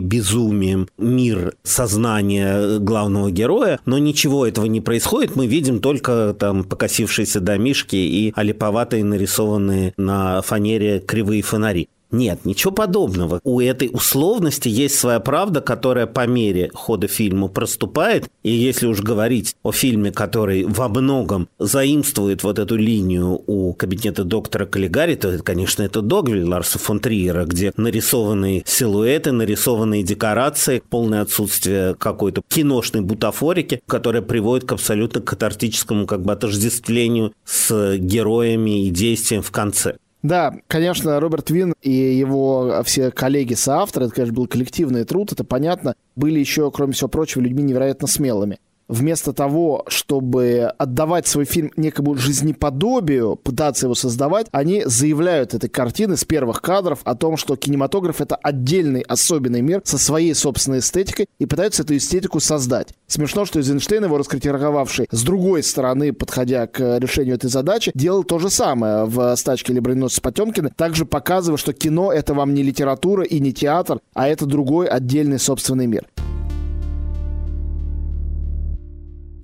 безумием мир сознания главного героя, но ничего этого не происходит, мы видим только там покосившиеся домишки и олиповатые нарисованные на фанере кривые фонари. Нет, ничего подобного. У этой условности есть своя правда, которая по мере хода фильма проступает. И если уж говорить о фильме, который во многом заимствует вот эту линию у кабинета доктора Каллигари, то, это, конечно, это Догвиль Ларса фон Триера, где нарисованные силуэты, нарисованные декорации, полное отсутствие какой-то киношной бутафорики, которая приводит к абсолютно катартическому как бы отождествлению с героями и действием в конце. Да, конечно, Роберт Вин и его все коллеги-соавторы, это, конечно, был коллективный труд, это понятно, были еще, кроме всего прочего, людьми невероятно смелыми. Вместо того, чтобы отдавать свой фильм некому жизнеподобию, пытаться его создавать, они заявляют этой картины с первых кадров о том, что кинематограф — это отдельный особенный мир со своей собственной эстетикой и пытаются эту эстетику создать. Смешно, что Эйзенштейн, его раскритиковавший с другой стороны, подходя к решению этой задачи, делал то же самое в «Стачке или броненосец Потемкина, также показывая, что кино — это вам не литература и не театр, а это другой отдельный собственный мир.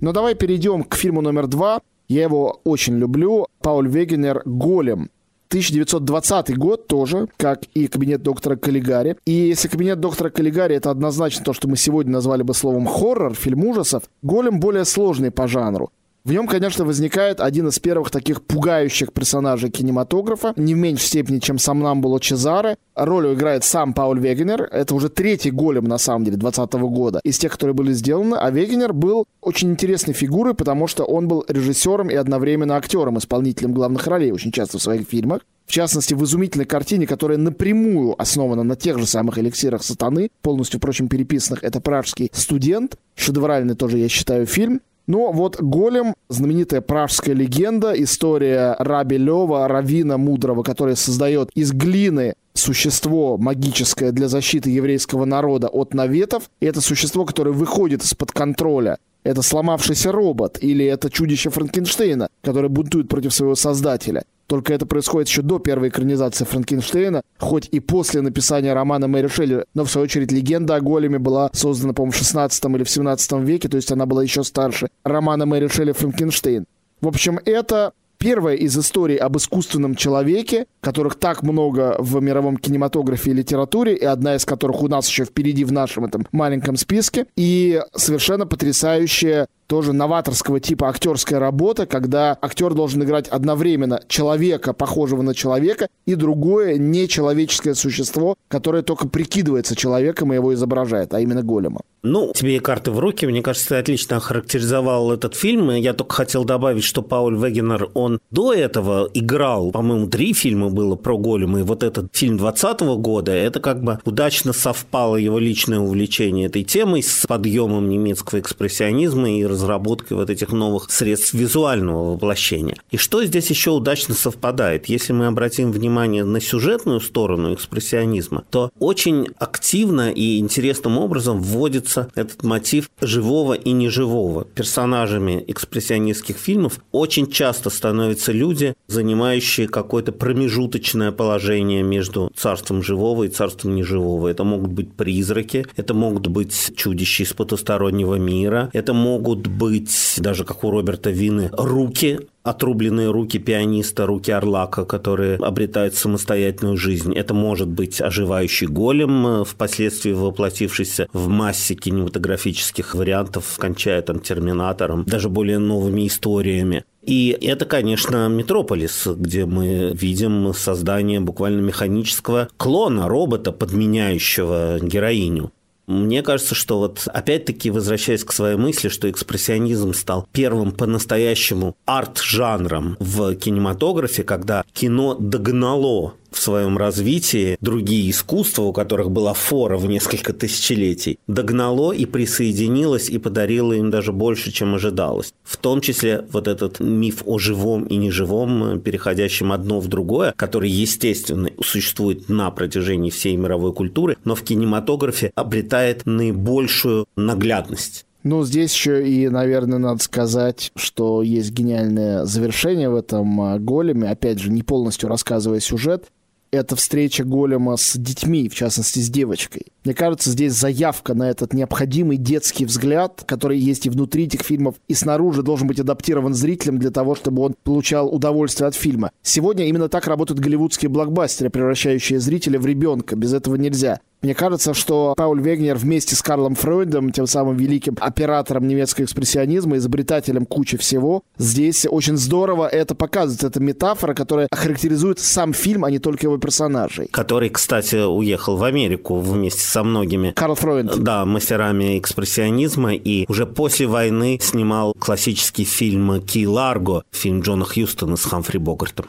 Но давай перейдем к фильму номер два. Я его очень люблю. Пауль Вегенер «Голем». 1920 год тоже, как и кабинет доктора Каллигари. И если кабинет доктора Каллигари это однозначно то, что мы сегодня назвали бы словом хоррор, фильм ужасов, Голем более сложный по жанру. В нем, конечно, возникает один из первых таких пугающих персонажей кинематографа, не в меньшей степени, чем сам Намбуло Чезаре. Роль играет сам Пауль Вегенер. Это уже третий голем, на самом деле, 2020 года из тех, которые были сделаны. А Вегенер был очень интересной фигурой, потому что он был режиссером и одновременно актером, исполнителем главных ролей очень часто в своих фильмах. В частности, в изумительной картине, которая напрямую основана на тех же самых эликсирах сатаны, полностью, впрочем, переписанных, это «Пражский студент», шедевральный тоже, я считаю, фильм. Но вот «Голем» — знаменитая пражская легенда, история Раби Лева, равина мудрого, который создает из глины существо магическое для защиты еврейского народа от наветов. И это существо, которое выходит из-под контроля. Это сломавшийся робот или это чудище Франкенштейна, которое бунтует против своего создателя. Только это происходит еще до первой экранизации Франкенштейна, хоть и после написания романа Мэри Шелли, но в свою очередь легенда о големе была создана, по-моему, в 16 или в 17 веке, то есть она была еще старше романа Мэри Шелли Франкенштейн. В общем, это первая из историй об искусственном человеке, которых так много в мировом кинематографе и литературе, и одна из которых у нас еще впереди в нашем этом маленьком списке, и совершенно потрясающая тоже новаторского типа актерская работа, когда актер должен играть одновременно человека, похожего на человека, и другое нечеловеческое существо, которое только прикидывается человеком и его изображает, а именно голема. Ну, тебе и карты в руки. Мне кажется, ты отлично охарактеризовал этот фильм. Я только хотел добавить, что Пауль Вегенер, он до этого играл, по-моему, три фильма было про голема, и вот этот фильм 20 года, это как бы удачно совпало его личное увлечение этой темой с подъемом немецкого экспрессионизма и раз разработкой вот этих новых средств визуального воплощения. И что здесь еще удачно совпадает? Если мы обратим внимание на сюжетную сторону экспрессионизма, то очень активно и интересным образом вводится этот мотив живого и неживого. Персонажами экспрессионистских фильмов очень часто становятся люди, занимающие какое-то промежуточное положение между царством живого и царством неживого. Это могут быть призраки, это могут быть чудища из потустороннего мира, это могут быть, даже как у Роберта Вины, руки, отрубленные руки пианиста, руки Орлака, которые обретают самостоятельную жизнь. Это может быть оживающий голем, впоследствии воплотившийся в массе кинематографических вариантов, кончая там Терминатором, даже более новыми историями. И это, конечно, Метрополис, где мы видим создание буквально механического клона робота, подменяющего героиню. Мне кажется, что вот опять-таки, возвращаясь к своей мысли, что экспрессионизм стал первым по-настоящему арт-жанром в кинематографе, когда кино догнало в своем развитии другие искусства, у которых была фора в несколько тысячелетий, догнало и присоединилось и подарило им даже больше, чем ожидалось. В том числе вот этот миф о живом и неживом, переходящем одно в другое, который, естественно, существует на протяжении всей мировой культуры, но в кинематографе обретает наибольшую наглядность. Ну, здесь еще и, наверное, надо сказать, что есть гениальное завершение в этом а, големе. Опять же, не полностью рассказывая сюжет это встреча голема с детьми, в частности, с девочкой. Мне кажется, здесь заявка на этот необходимый детский взгляд, который есть и внутри этих фильмов, и снаружи должен быть адаптирован зрителем для того, чтобы он получал удовольствие от фильма. Сегодня именно так работают голливудские блокбастеры, превращающие зрителя в ребенка. Без этого нельзя. Мне кажется, что Пауль Вегнер вместе с Карлом Фройдом, тем самым великим оператором немецкого экспрессионизма, изобретателем кучи всего, здесь очень здорово это показывает. Это метафора, которая охарактеризует сам фильм, а не только его персонажей. Который, кстати, уехал в Америку вместе со многими... Карл Фройд. Да, мастерами экспрессионизма, и уже после войны снимал классический фильм «Ки Ларго», фильм Джона Хьюстона с Хамфри Богартом.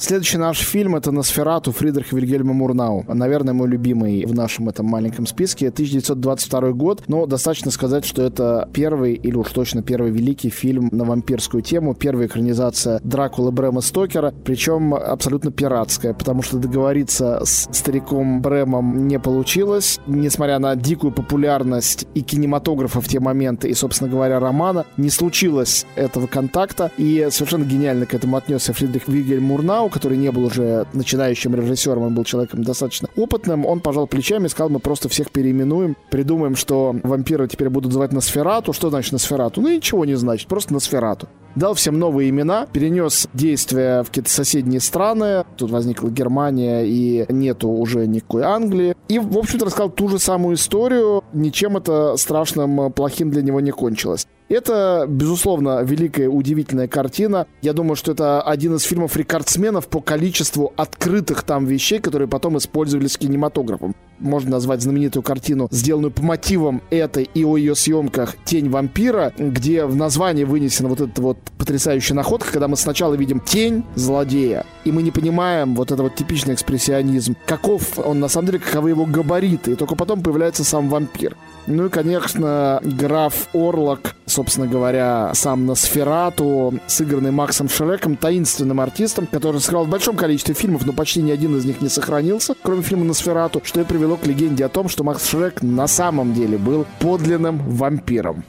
Следующий наш фильм — это «Носферату» Фридриха Вильгельма Мурнау. Наверное, мой любимый в нашем этом маленьком списке. 1922 год, но достаточно сказать, что это первый, или уж точно первый великий фильм на вампирскую тему, первая экранизация Дракулы Брэма Стокера, причем абсолютно пиратская, потому что договориться с стариком Брэмом не получилось, несмотря на дикую популярность и кинематографа в те моменты, и, собственно говоря, романа, не случилось этого контакта, и совершенно гениально к этому отнесся Фридрих Вильгельм Мурнау, который не был уже начинающим режиссером, он был человеком достаточно опытным, он пожал плечами и сказал, мы просто всех переименуем, придумаем, что вампиры теперь будут звать Носферату. Что значит Носферату? Ну, ничего не значит, просто Носферату дал всем новые имена, перенес действия в какие-то соседние страны. Тут возникла Германия, и нету уже никакой Англии. И, в общем-то, рассказал ту же самую историю. Ничем это страшным, плохим для него не кончилось. Это, безусловно, великая, удивительная картина. Я думаю, что это один из фильмов-рекордсменов по количеству открытых там вещей, которые потом использовались кинематографом. Можно назвать знаменитую картину, сделанную по мотивам этой и о ее съемках «Тень вампира», где в названии вынесена вот эта вот потрясающая находка, когда мы сначала видим тень злодея, и мы не понимаем вот это вот типичный экспрессионизм, каков он на самом деле, каковы его габариты, и только потом появляется сам вампир. Ну и, конечно, граф Орлок, собственно говоря, сам на Сферату, сыгранный Максом Шреком, таинственным артистом, который сыграл в большом количестве фильмов, но почти ни один из них не сохранился, кроме фильма на Сферату, что и привело к легенде о том, что Макс Шрек на самом деле был подлинным вампиром.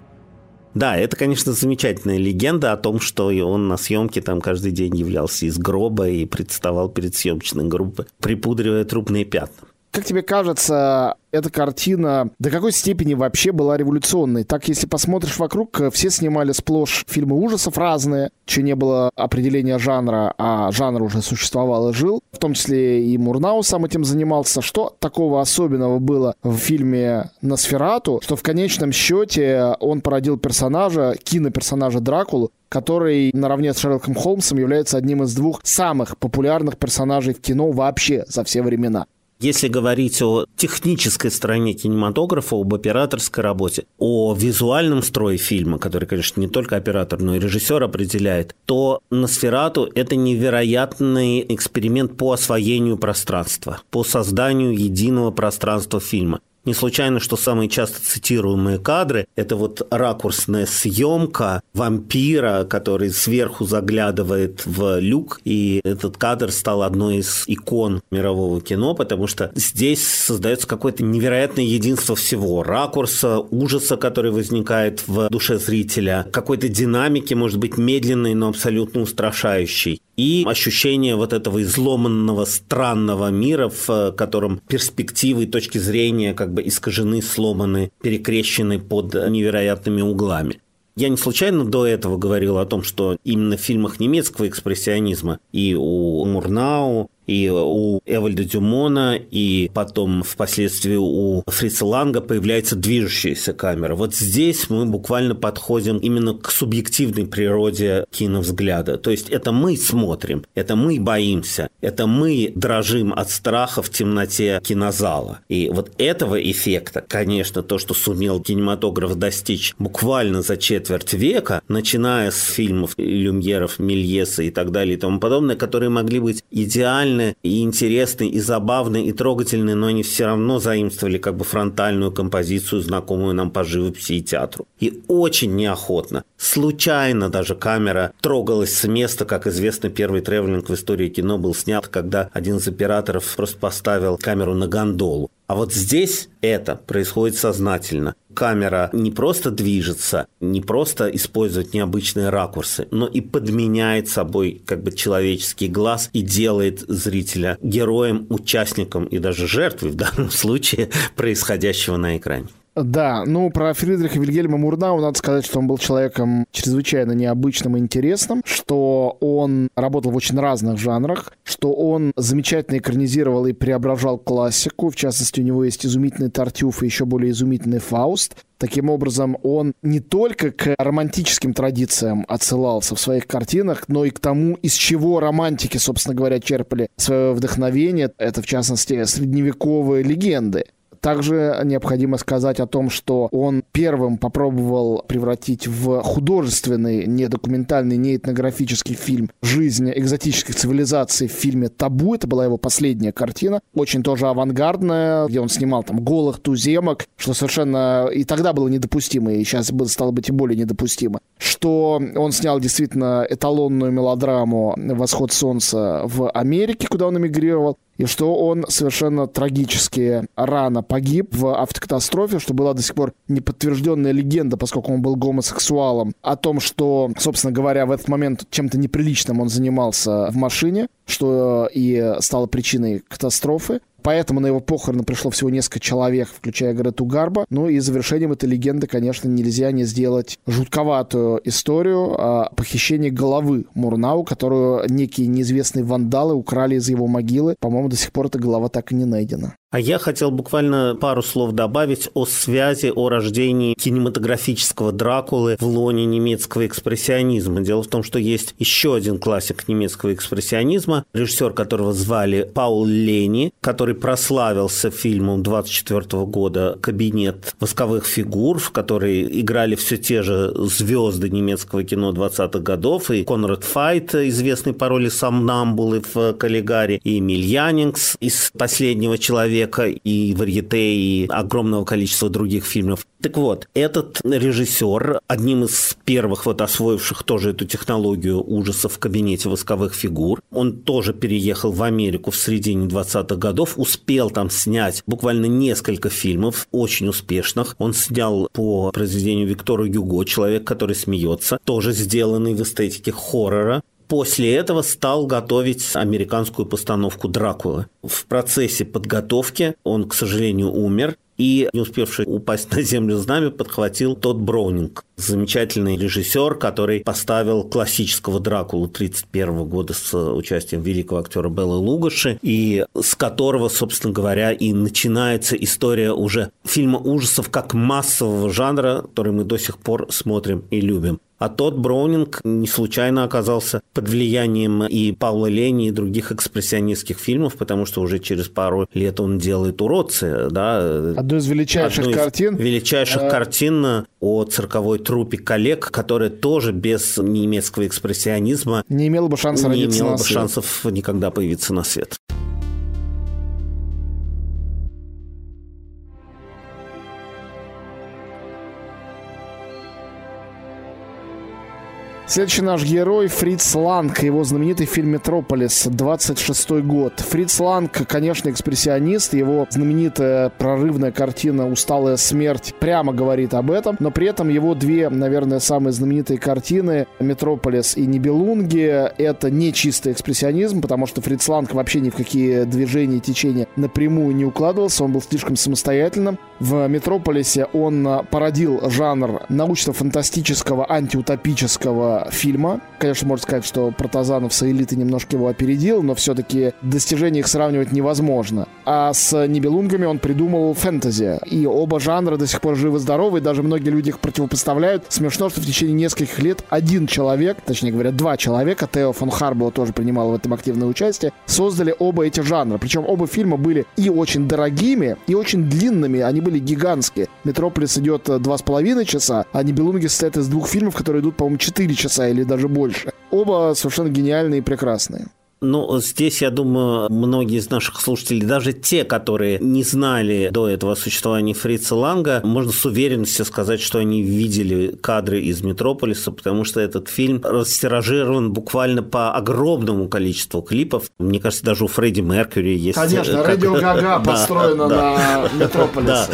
Да, это, конечно, замечательная легенда о том, что он на съемке там каждый день являлся из гроба и представал перед съемочной группой, припудривая трупные пятна. Как тебе кажется, эта картина до какой степени вообще была революционной? Так, если посмотришь вокруг, все снимали сплошь фильмы ужасов разные, что не было определения жанра, а жанр уже существовал и жил. В том числе и Мурнау сам этим занимался. Что такого особенного было в фильме «Носферату», что в конечном счете он породил персонажа, киноперсонажа Дракулу, который наравне с Шерлоком Холмсом является одним из двух самых популярных персонажей в кино вообще за все времена. Если говорить о технической стороне кинематографа, об операторской работе, о визуальном строе фильма, который, конечно, не только оператор, но и режиссер определяет, то «Носферату» — это невероятный эксперимент по освоению пространства, по созданию единого пространства фильма. Не случайно, что самые часто цитируемые кадры – это вот ракурсная съемка вампира, который сверху заглядывает в люк, и этот кадр стал одной из икон мирового кино, потому что здесь создается какое-то невероятное единство всего. Ракурса, ужаса, который возникает в душе зрителя, какой-то динамики, может быть, медленной, но абсолютно устрашающей и ощущение вот этого изломанного, странного мира, в котором перспективы и точки зрения как бы искажены, сломаны, перекрещены под невероятными углами. Я не случайно до этого говорил о том, что именно в фильмах немецкого экспрессионизма и у Мурнау, и у Эвальда Дюмона, и потом впоследствии у Фрица Ланга появляется движущаяся камера. Вот здесь мы буквально подходим именно к субъективной природе киновзгляда. То есть это мы смотрим, это мы боимся, это мы дрожим от страха в темноте кинозала. И вот этого эффекта, конечно, то, что сумел кинематограф достичь буквально за четверть века, начиная с фильмов Люмьеров, Мельеса и так далее и тому подобное, которые могли быть идеально прикольные, и интересные, и забавные, и трогательные, но они все равно заимствовали как бы фронтальную композицию, знакомую нам по живописи и театру. И очень неохотно, случайно даже камера трогалась с места, как известно, первый тревелинг в истории кино был снят, когда один из операторов просто поставил камеру на гондолу. А вот здесь это происходит сознательно. Камера не просто движется, не просто использует необычные ракурсы, но и подменяет собой как бы человеческий глаз и делает зрителя героем, участником и даже жертвой в данном случае происходящего на экране. Да, ну про Фридриха Вильгельма Мурнау надо сказать, что он был человеком чрезвычайно необычным и интересным, что он работал в очень разных жанрах, что он замечательно экранизировал и преображал классику. В частности, у него есть изумительный Тартюф и еще более изумительный Фауст. Таким образом, он не только к романтическим традициям отсылался в своих картинах, но и к тому, из чего романтики, собственно говоря, черпали свое вдохновение. Это, в частности, средневековые легенды Также необходимо сказать о том, что он первым попробовал превратить в художественный, не документальный, не этнографический фильм «Жизнь экзотических цивилизаций» в фильме «Табу». Это была его последняя картина. Очень тоже авангардная, где он снимал там голых туземок, что совершенно и тогда было недопустимо, и сейчас стало быть и более недопустимо. Что он снял действительно эталонную мелодраму «Восход солнца» в Америке, куда он эмигрировал, и что он совершенно трагически рано погиб в автокатастрофе, что была до сих пор неподтвержденная легенда, поскольку он был гомосексуалом, о том, что, собственно говоря, в этот момент чем-то неприличным он занимался в машине, что и стало причиной катастрофы. Поэтому на его похороны пришло всего несколько человек, включая Грету Гарба. Ну и завершением этой легенды, конечно, нельзя не сделать жутковатую историю о похищении головы Мурнау, которую некие неизвестные вандалы украли из его могилы. По-моему, до сих пор эта голова так и не найдена. А я хотел буквально пару слов добавить о связи, о рождении кинематографического Дракулы в лоне немецкого экспрессионизма. Дело в том, что есть еще один классик немецкого экспрессионизма, режиссер которого звали Паул Лени, который прославился фильмом 24 года «Кабинет восковых фигур», в которой играли все те же звезды немецкого кино 20-х годов, и Конрад Файт, известный по роли Самнамбулы в «Каллигаре», и Эмиль Янингс из «Последнего человека», человека, и «Варьете», и огромного количества других фильмов. Так вот, этот режиссер, одним из первых вот освоивших тоже эту технологию ужасов в кабинете восковых фигур, он тоже переехал в Америку в середине 20-х годов, успел там снять буквально несколько фильмов, очень успешных. Он снял по произведению Виктора Гюго «Человек, который смеется», тоже сделанный в эстетике хоррора после этого стал готовить американскую постановку «Дракулы». В процессе подготовки он, к сожалению, умер, и, не успевший упасть на землю знамя, подхватил тот Броунинг, замечательный режиссер, который поставил классического Дракулу 1931 года с участием великого актера Беллы Лугаши, и с которого, собственно говоря, и начинается история уже фильма ужасов как массового жанра, который мы до сих пор смотрим и любим. А тот Броунинг не случайно оказался под влиянием и Павла Лени, и других экспрессионистских фильмов, потому что уже через пару лет он делает «Уродцы». Да? Одну из величайших Одну из картин. величайших а... картин о цирковой труппе калек, которая тоже без немецкого экспрессионизма не имела бы шанса не имела бы свет. шансов никогда появиться на свет. Следующий наш герой Фриц Ланг, его знаменитый фильм «Метрополис», 26 год. Фриц Ланг, конечно, экспрессионист, его знаменитая прорывная картина «Усталая смерть» прямо говорит об этом, но при этом его две, наверное, самые знаменитые картины «Метрополис» и «Нибелунги» — это не чистый экспрессионизм, потому что Фриц Ланг вообще ни в какие движения и течения напрямую не укладывался, он был слишком самостоятельным. В «Метрополисе» он породил жанр научно-фантастического, антиутопического фильма. Конечно, можно сказать, что Протазанов с элиты немножко его опередил, но все-таки достижения их сравнивать невозможно. А с Нибелунгами он придумал фэнтези. И оба жанра до сих пор живы-здоровы, и даже многие люди их противопоставляют. Смешно, что в течение нескольких лет один человек, точнее говоря, два человека, Тео фон Харбо тоже принимал в этом активное участие, создали оба эти жанра. Причем оба фильма были и очень дорогими, и очень длинными. Они были гигантские. Метрополис идет два с половиной часа, а Нибелунги состоят из двух фильмов, которые идут, по-моему, четыре часа или даже больше. Оба совершенно гениальные и прекрасные. Ну, здесь, я думаю, многие из наших слушателей, даже те, которые не знали до этого существования Фрица Ланга, можно с уверенностью сказать, что они видели кадры из «Метрополиса», потому что этот фильм растиражирован буквально по огромному количеству клипов. Мне кажется, даже у Фредди Меркьюри есть... Конечно, Радио Гага построена на «Метрополисе».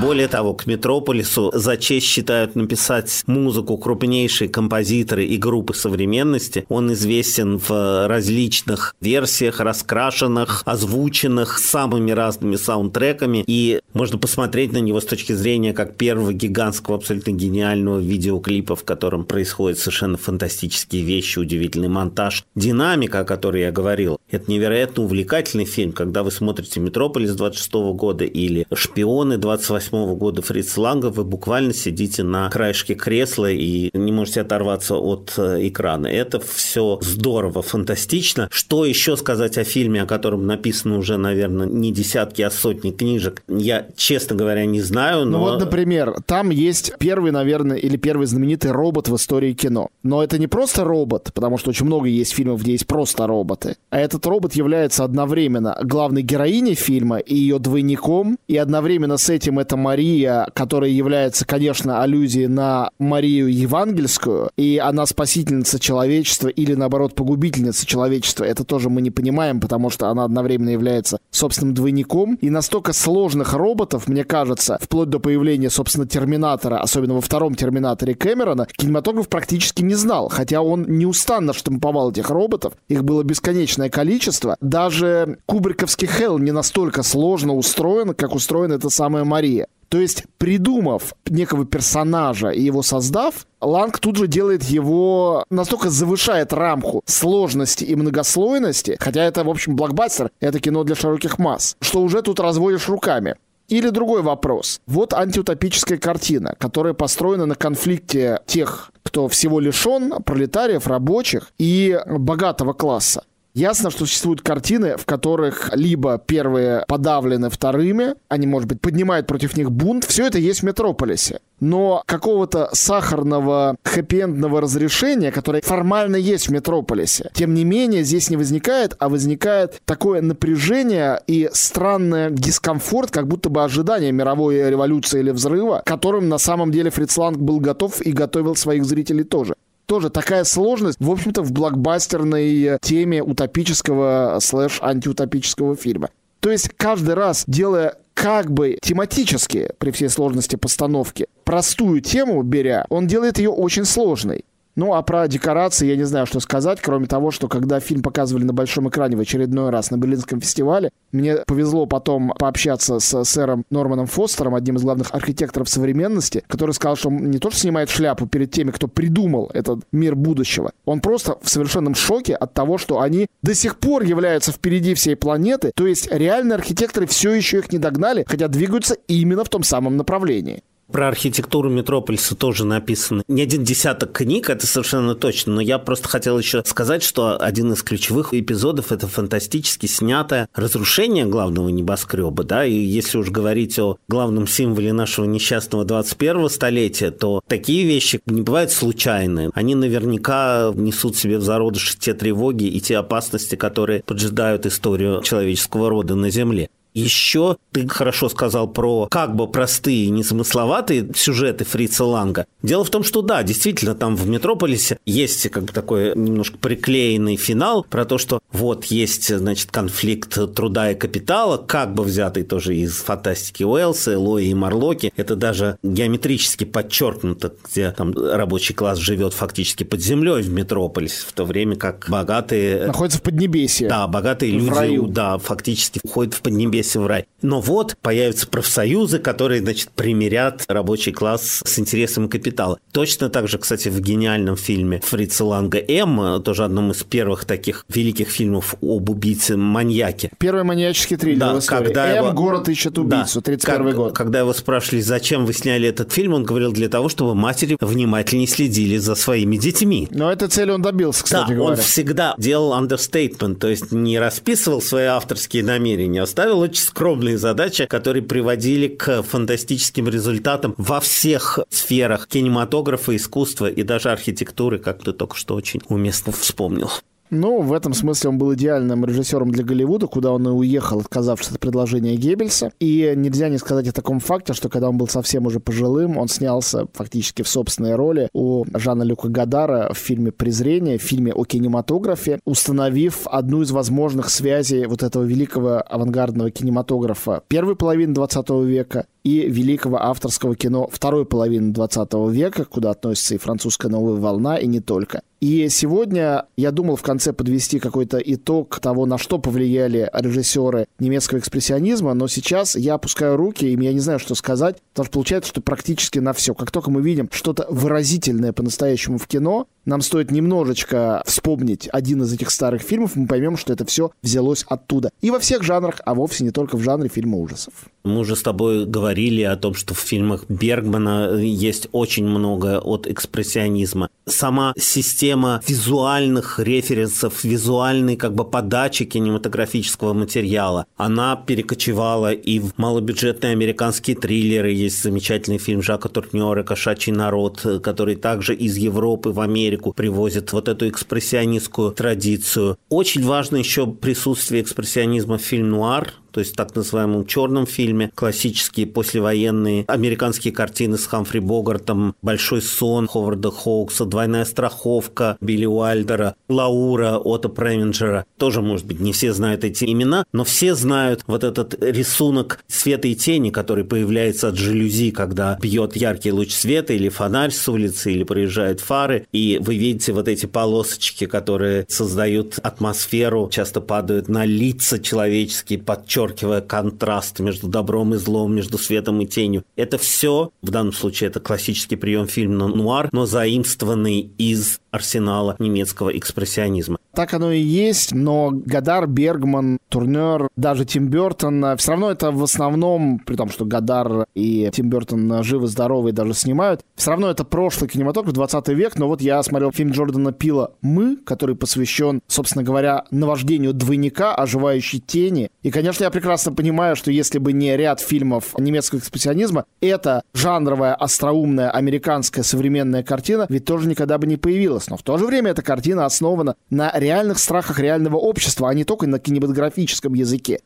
Более того, к «Метрополису» за честь считают написать музыку крупнейшие композиторы и группы современности. Он известен в различных версиях, раскрашенных, озвученных самыми разными саундтреками. И можно посмотреть на него с точки зрения как первого гигантского, абсолютно гениального видеоклипа, в котором происходят совершенно фантастические вещи, удивительный монтаж. Динамика, о которой я говорил, Это невероятно увлекательный фильм, когда вы смотрите «Метрополис» 26 года или «Шпионы» 28 года Фриц Ланга, вы буквально сидите на краешке кресла и не можете оторваться от э, экрана. Это все здорово, фантастично. Что еще сказать о фильме, о котором написано уже, наверное, не десятки, а сотни книжек, я, честно говоря, не знаю. Ну но... Ну вот, например, там есть первый, наверное, или первый знаменитый робот в истории кино. Но это не просто робот, потому что очень много есть фильмов, где есть просто роботы. А этот робот является одновременно главной героиней фильма и ее двойником, и одновременно с этим это Мария, которая является, конечно, аллюзией на Марию Евангельскую, и она спасительница человечества или, наоборот, погубительница человечества. Это тоже мы не понимаем, потому что она одновременно является собственным двойником. И настолько сложных роботов, мне кажется, вплоть до появления, собственно, Терминатора, особенно во втором Терминаторе Кэмерона, кинематограф практически не знал, хотя он неустанно штамповал этих роботов, их было бесконечное количество. Даже кубриковский Хелл не настолько сложно устроен, как устроена эта самая Мария. То есть, придумав некого персонажа и его создав, Ланг тут же делает его, настолько завышает рамку сложности и многослойности, хотя это, в общем, блокбастер, это кино для широких масс, что уже тут разводишь руками. Или другой вопрос. Вот антиутопическая картина, которая построена на конфликте тех, кто всего лишен, пролетариев, рабочих и богатого класса. Ясно, что существуют картины, в которых либо первые подавлены вторыми, они, может быть, поднимают против них бунт. Все это есть в Метрополисе. Но какого-то сахарного хэппи-эндного разрешения, которое формально есть в Метрополисе, тем не менее здесь не возникает, а возникает такое напряжение и странный дискомфорт, как будто бы ожидание мировой революции или взрыва, которым на самом деле Фриц Ланг был готов и готовил своих зрителей тоже тоже такая сложность, в общем-то, в блокбастерной теме утопического слэш-антиутопического фильма. То есть каждый раз, делая как бы тематически, при всей сложности постановки, простую тему беря, он делает ее очень сложной. Ну, а про декорации я не знаю, что сказать, кроме того, что когда фильм показывали на большом экране в очередной раз на Берлинском фестивале, мне повезло потом пообщаться с сэром Норманом Фостером, одним из главных архитекторов современности, который сказал, что он не то что снимает шляпу перед теми, кто придумал этот мир будущего, он просто в совершенном шоке от того, что они до сих пор являются впереди всей планеты, то есть реальные архитекторы все еще их не догнали, хотя двигаются именно в том самом направлении. Про архитектуру Метрополиса тоже написано не один десяток книг, это совершенно точно, но я просто хотел еще сказать, что один из ключевых эпизодов – это фантастически снятое разрушение главного небоскреба, да, и если уж говорить о главном символе нашего несчастного 21-го столетия, то такие вещи не бывают случайные. Они наверняка несут себе в зародыше те тревоги и те опасности, которые поджидают историю человеческого рода на Земле. Еще ты хорошо сказал про как бы простые, незамысловатые сюжеты Фрица Ланга. Дело в том, что да, действительно, там в Метрополисе есть как бы такой немножко приклеенный финал про то, что вот есть, значит, конфликт труда и капитала, как бы взятый тоже из фантастики Уэллса, Лои и Марлоки. Это даже геометрически подчеркнуто, где там рабочий класс живет фактически под землей в Метрополисе, в то время как богатые... Находятся в Поднебесье. Да, богатые люди, раю. да, фактически уходят в Поднебесье весь в рай. Но вот появятся профсоюзы, которые, значит, примирят рабочий класс с интересом капитала. Точно так же, кстати, в гениальном фильме Фрица Ланга «М», тоже одном из первых таких великих фильмов об убийце-маньяке. Первый маньяческий триллер да. Когда «М. Его... Город ищет убийцу», да, 31 как, год. Когда его спрашивали, зачем вы сняли этот фильм, он говорил, для того, чтобы матери внимательнее следили за своими детьми. Но этой цели он добился, кстати да, говоря. он всегда делал understatement, то есть не расписывал свои авторские намерения, оставил очень скромные задачи, которые приводили к фантастическим результатам во всех сферах кинематографа, искусства и даже архитектуры, как ты только что очень уместно вспомнил. Ну, в этом смысле он был идеальным режиссером для Голливуда, куда он и уехал, отказавшись от предложения Геббельса. И нельзя не сказать о таком факте, что когда он был совсем уже пожилым, он снялся фактически в собственной роли у Жана Люка Гадара в фильме «Презрение», в фильме о кинематографе, установив одну из возможных связей вот этого великого авангардного кинематографа первой половины 20 века и великого авторского кино второй половины 20 века, куда относится и французская новая волна, и не только. И сегодня я думал в конце подвести какой-то итог того, на что повлияли режиссеры немецкого экспрессионизма, но сейчас я опускаю руки, и я не знаю, что сказать, потому что получается, что практически на все. Как только мы видим что-то выразительное по-настоящему в кино, нам стоит немножечко вспомнить один из этих старых фильмов, мы поймем, что это все взялось оттуда. И во всех жанрах, а вовсе не только в жанре фильма ужасов. Мы уже с тобой говорили о том, что в фильмах Бергмана есть очень много от экспрессионизма. Сама система визуальных референсов, визуальной как бы подачи кинематографического материала, она перекочевала и в малобюджетные американские триллеры. Есть замечательный фильм Жака Турнера «Кошачий народ», который также из Европы в Америку привозит вот эту экспрессионистскую традицию. Очень важно еще присутствие экспрессионизма в фильм «Нуар», то есть так называемом черном фильме, классические послевоенные американские картины с Хамфри Богартом, «Большой сон» Ховарда Хоукса, «Двойная страховка» Билли Уайлдера, «Лаура» Отто Преминджера. Тоже, может быть, не все знают эти имена, но все знают вот этот рисунок света и тени, который появляется от жалюзи, когда бьет яркий луч света или фонарь с улицы, или проезжают фары, и вы видите вот эти полосочки, которые создают атмосферу, часто падают на лица человеческие, подчеркивают подчеркивая контраст между добром и злом, между светом и тенью. Это все, в данном случае это классический прием фильма нуар, но заимствованный из арсенала немецкого экспрессионизма. Так оно и есть, но Гадар, Бергман, Турнер, даже Тим Бертон, э, все равно это в основном, при том, что Гадар и Тим Бертон живы-здоровы и даже снимают, все равно это прошлый кинематограф, 20 век, но вот я смотрел фильм Джордана Пила «Мы», который посвящен, собственно говоря, наваждению двойника, оживающей тени. И, конечно, я прекрасно понимаю, что если бы не ряд фильмов немецкого экспрессионизма, эта жанровая, остроумная, американская современная картина ведь тоже никогда бы не появилась. Но в то же время эта картина основана на реальных страхах реального общества, а не только на кинематографическом языке.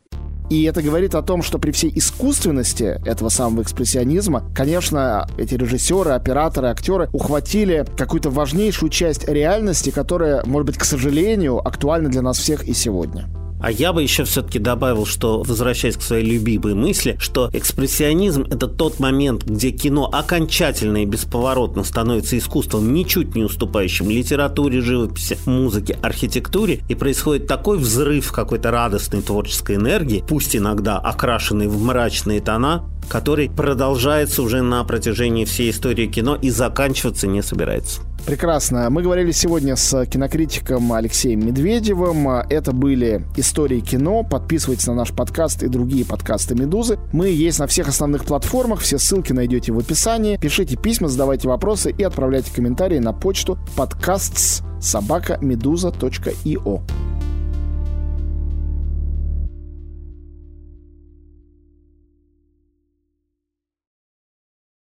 И это говорит о том, что при всей искусственности этого самого экспрессионизма, конечно, эти режиссеры, операторы, актеры ухватили какую-то важнейшую часть реальности, которая, может быть, к сожалению, актуальна для нас всех и сегодня. А я бы еще все-таки добавил, что, возвращаясь к своей любимой мысли, что экспрессионизм – это тот момент, где кино окончательно и бесповоротно становится искусством, ничуть не уступающим литературе, живописи, музыке, архитектуре, и происходит такой взрыв какой-то радостной творческой энергии, пусть иногда окрашенной в мрачные тона, который продолжается уже на протяжении всей истории кино и заканчиваться не собирается. Прекрасно. Мы говорили сегодня с кинокритиком Алексеем Медведевым. Это были «Истории кино». Подписывайтесь на наш подкаст и другие подкасты «Медузы». Мы есть на всех основных платформах. Все ссылки найдете в описании. Пишите письма, задавайте вопросы и отправляйте комментарии на почту подкастс собака медуза.io.